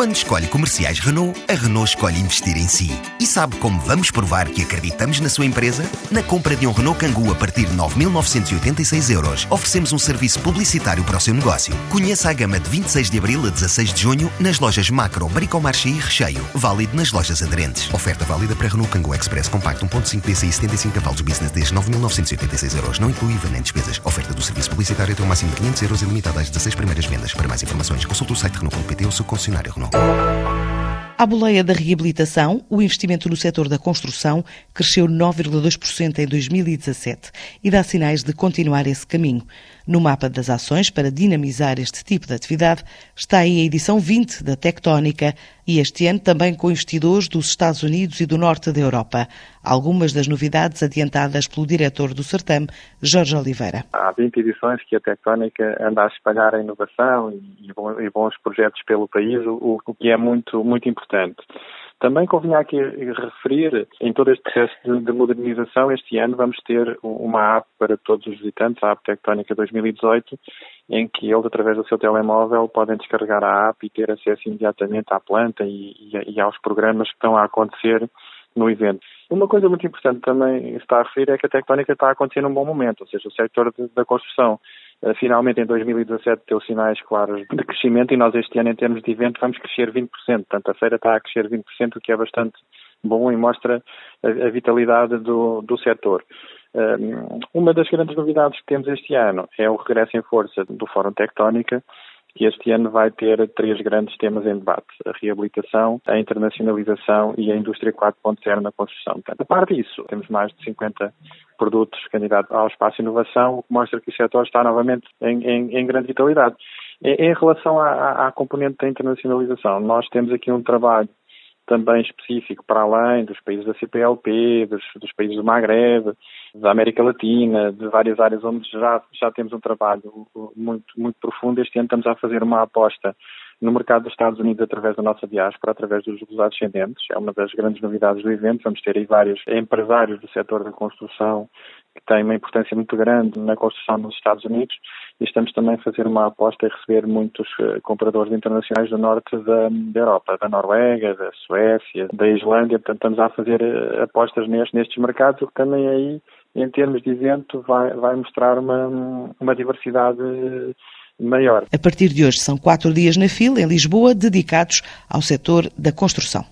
Quando escolhe comerciais Renault, a Renault escolhe investir em si. E sabe como vamos provar que acreditamos na sua empresa? Na compra de um Renault Kangoo a partir de 9.986 euros, oferecemos um serviço publicitário para o seu negócio. Conheça a gama de 26 de abril a 16 de junho nas lojas Macro, Bricomarché e Recheio. Válido nas lojas aderentes. Oferta válida para Renault Kangoo Express Compacto 1.5 DCI 75 cavalos Business desde 9.986 euros. Não inclui IVA nem despesas. Oferta do serviço publicitário até o máximo de 500 euros e limitada às 16 primeiras vendas. Para mais informações, consulte o site Renault.pt ou seu concessionário Renault. À boleia da reabilitação, o investimento no setor da construção cresceu 9,2% em 2017 e dá sinais de continuar esse caminho. No mapa das ações para dinamizar este tipo de atividade está aí a edição 20 da Tectónica e este ano também com investidores dos Estados Unidos e do norte da Europa. Algumas das novidades adiantadas pelo diretor do certame, Jorge Oliveira. Há 20 edições que a Tectónica anda a espalhar a inovação e bons projetos pelo país, o que é muito, muito importante. Também convinha aqui referir, em todo este processo de, de, modernização, este ano vamos ter uma app para todos os visitantes, a App Tectónica 2018, em que eles, através do seu telemóvel, podem descarregar a app e ter acesso imediatamente à planta e, e, e aos programas que estão a acontecer no evento. Uma coisa muito importante também está a referir é que a tectónica está a acontecer num bom momento, ou seja, o setor da construção eh, finalmente em 2017 deu sinais claros de crescimento e nós este ano em termos de evento vamos crescer 20%, portanto a feira está a crescer 20%, o que é bastante bom e mostra a, vitalidade do, do setor. Um, uma das grandes novidades que temos este ano é o regresso em força do Fórum Tectónica, que este ano vai ter três grandes temas em debate: a reabilitação, a internacionalização e a indústria 4.0 na construção. Portanto, a par disso, temos mais de 50 produtos candidatos ao espaço inovação, o que mostra que o setor está novamente em, em, em grande vitalidade. Em, relação à, à componente da internacionalização, nós temos aqui um trabalho também específico para além dos países da CPLP, dos, dos, países do Magreb, da América Latina, de várias áreas onde já, já temos um trabalho muito, muito profundo. Este ano estamos a fazer uma aposta no mercado dos Estados Unidos através da nossa diáspora, através dos descendentes. É uma das grandes novidades do evento. Vamos ter aí vários empresários do setor da construção que têm uma importância muito grande na construção nos Estados Unidos e estamos também a fazer uma aposta em receber muitos eh, compradores internacionais do norte da, da Europa, da Noruega, da Suécia, da Islândia. Portanto, estamos a fazer eh, apostas nestes, nestes mercados, o que também aí, em termos de evento, vai, vai mostrar uma, uma diversidade maior. A partir de hoje são quatro dias na fila em Lisboa dedicados ao setor da construção.